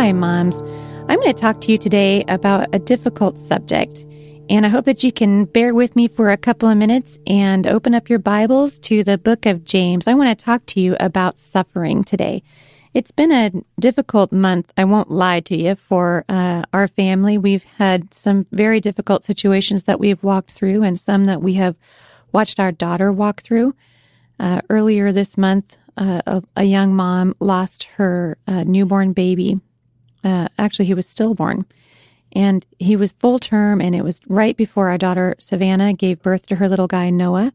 Hi, moms. I'm going to talk to you today about a difficult subject. And I hope that you can bear with me for a couple of minutes and open up your Bibles to the book of James. I want to talk to you about suffering today. It's been a difficult month, I won't lie to you, for uh, our family. We've had some very difficult situations that we've walked through and some that we have watched our daughter walk through. Uh, earlier this month, uh, a, a, young mom lost her uh, newborn baby. Uh, actually, he was stillborn. And he was full term, and it was right before our daughter Savannah gave birth to her little guy Noah.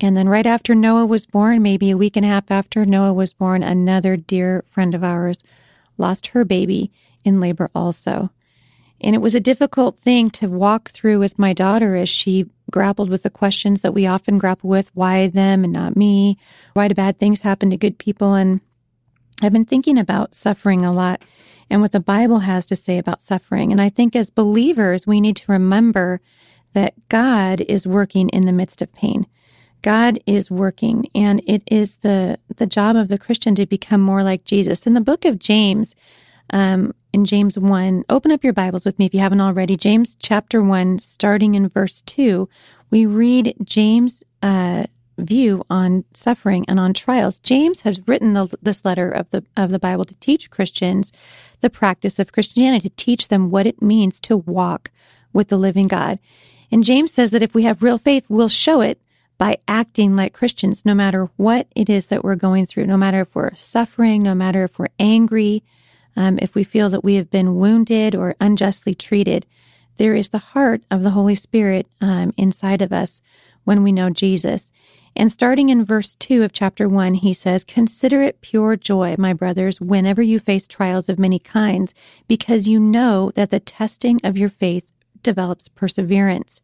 And then, right after Noah was born, maybe a week and a half after Noah was born, another dear friend of ours lost her baby in labor also. And it was a difficult thing to walk through with my daughter as she grappled with the questions that we often grapple with why them and not me? Why do bad things happen to good people? And I've been thinking about suffering a lot and what the Bible has to say about suffering. And I think as believers, we need to remember that God is working in the midst of pain. God is working, and it is the the job of the Christian to become more like Jesus. In the book of James, um, in James one, open up your Bibles with me if you haven't already. James chapter one, starting in verse two, we read James' uh, view on suffering and on trials. James has written the, this letter of the of the Bible to teach Christians the practice of Christianity, to teach them what it means to walk with the living God. And James says that if we have real faith, we'll show it by acting like Christians, no matter what it is that we're going through, no matter if we're suffering, no matter if we're angry, um, if we feel that we have been wounded or unjustly treated. There is the heart of the Holy Spirit um, inside of us when we know Jesus. And starting in verse 2 of chapter 1, he says, Consider it pure joy, my brothers, whenever you face trials of many kinds, because you know that the testing of your faith develops perseverance.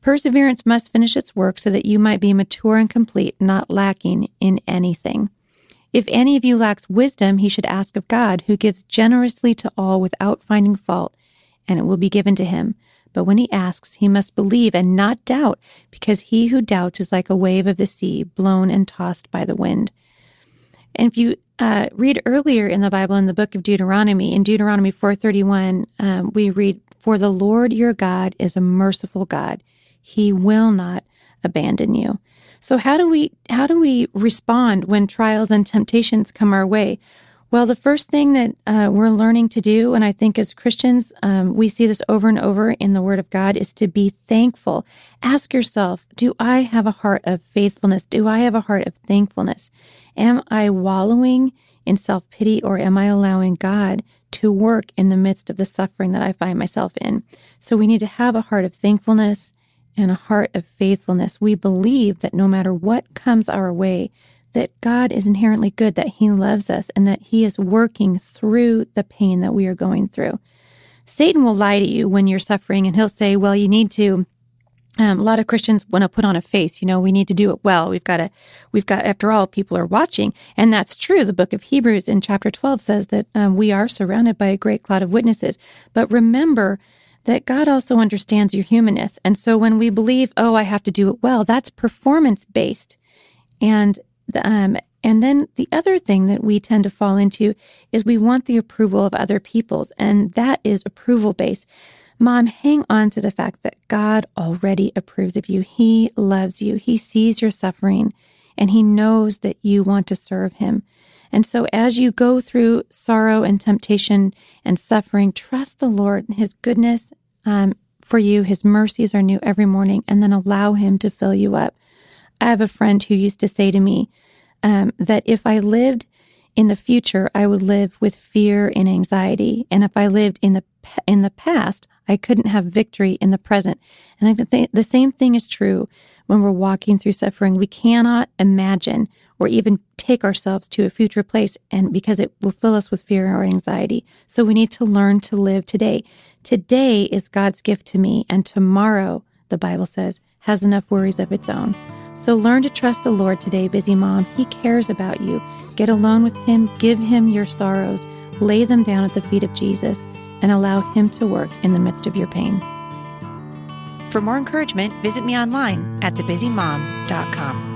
Perseverance must finish its work so that you might be mature and complete, not lacking in anything. If any of you lacks wisdom, he should ask of God, who gives generously to all without finding fault, and it will be given to him. But when he asks, he must believe and not doubt, because he who doubts is like a wave of the sea, blown and tossed by the wind. And if you uh, read earlier in the Bible, in the book of Deuteronomy, in Deuteronomy 4:31, um, we read, "For the Lord your God is a merciful God; He will not abandon you." So how do we how do we respond when trials and temptations come our way? Well, the first thing that uh, we're learning to do, and I think as Christians, um, we see this over and over in the Word of God, is to be thankful. Ask yourself, do I have a heart of faithfulness? Do I have a heart of thankfulness? Am I wallowing in self pity or am I allowing God to work in the midst of the suffering that I find myself in? So we need to have a heart of thankfulness and a heart of faithfulness. We believe that no matter what comes our way, that God is inherently good, that He loves us, and that He is working through the pain that we are going through. Satan will lie to you when you're suffering, and he'll say, Well, you need to. Um, a lot of Christians want to put on a face, you know, we need to do it well. We've got to, we've got, after all, people are watching. And that's true. The book of Hebrews in chapter 12 says that um, we are surrounded by a great cloud of witnesses. But remember that God also understands your humanness. And so when we believe, oh, I have to do it well, that's performance based. And um, and then the other thing that we tend to fall into is we want the approval of other people's, and that is approval based. Mom, hang on to the fact that God already approves of you. He loves you. He sees your suffering and he knows that you want to serve him. And so as you go through sorrow and temptation and suffering, trust the Lord, and his goodness um, for you. His mercies are new every morning and then allow him to fill you up. I have a friend who used to say to me um, that if I lived in the future, I would live with fear and anxiety, and if I lived in the in the past, I couldn't have victory in the present. And I think the same thing is true when we're walking through suffering. We cannot imagine or even take ourselves to a future place, and because it will fill us with fear or anxiety. So we need to learn to live today. Today is God's gift to me, and tomorrow, the Bible says, has enough worries of its own. So learn to trust the Lord today, busy mom. He cares about you. Get alone with Him, give Him your sorrows, lay them down at the feet of Jesus, and allow Him to work in the midst of your pain. For more encouragement, visit me online at thebusymom.com.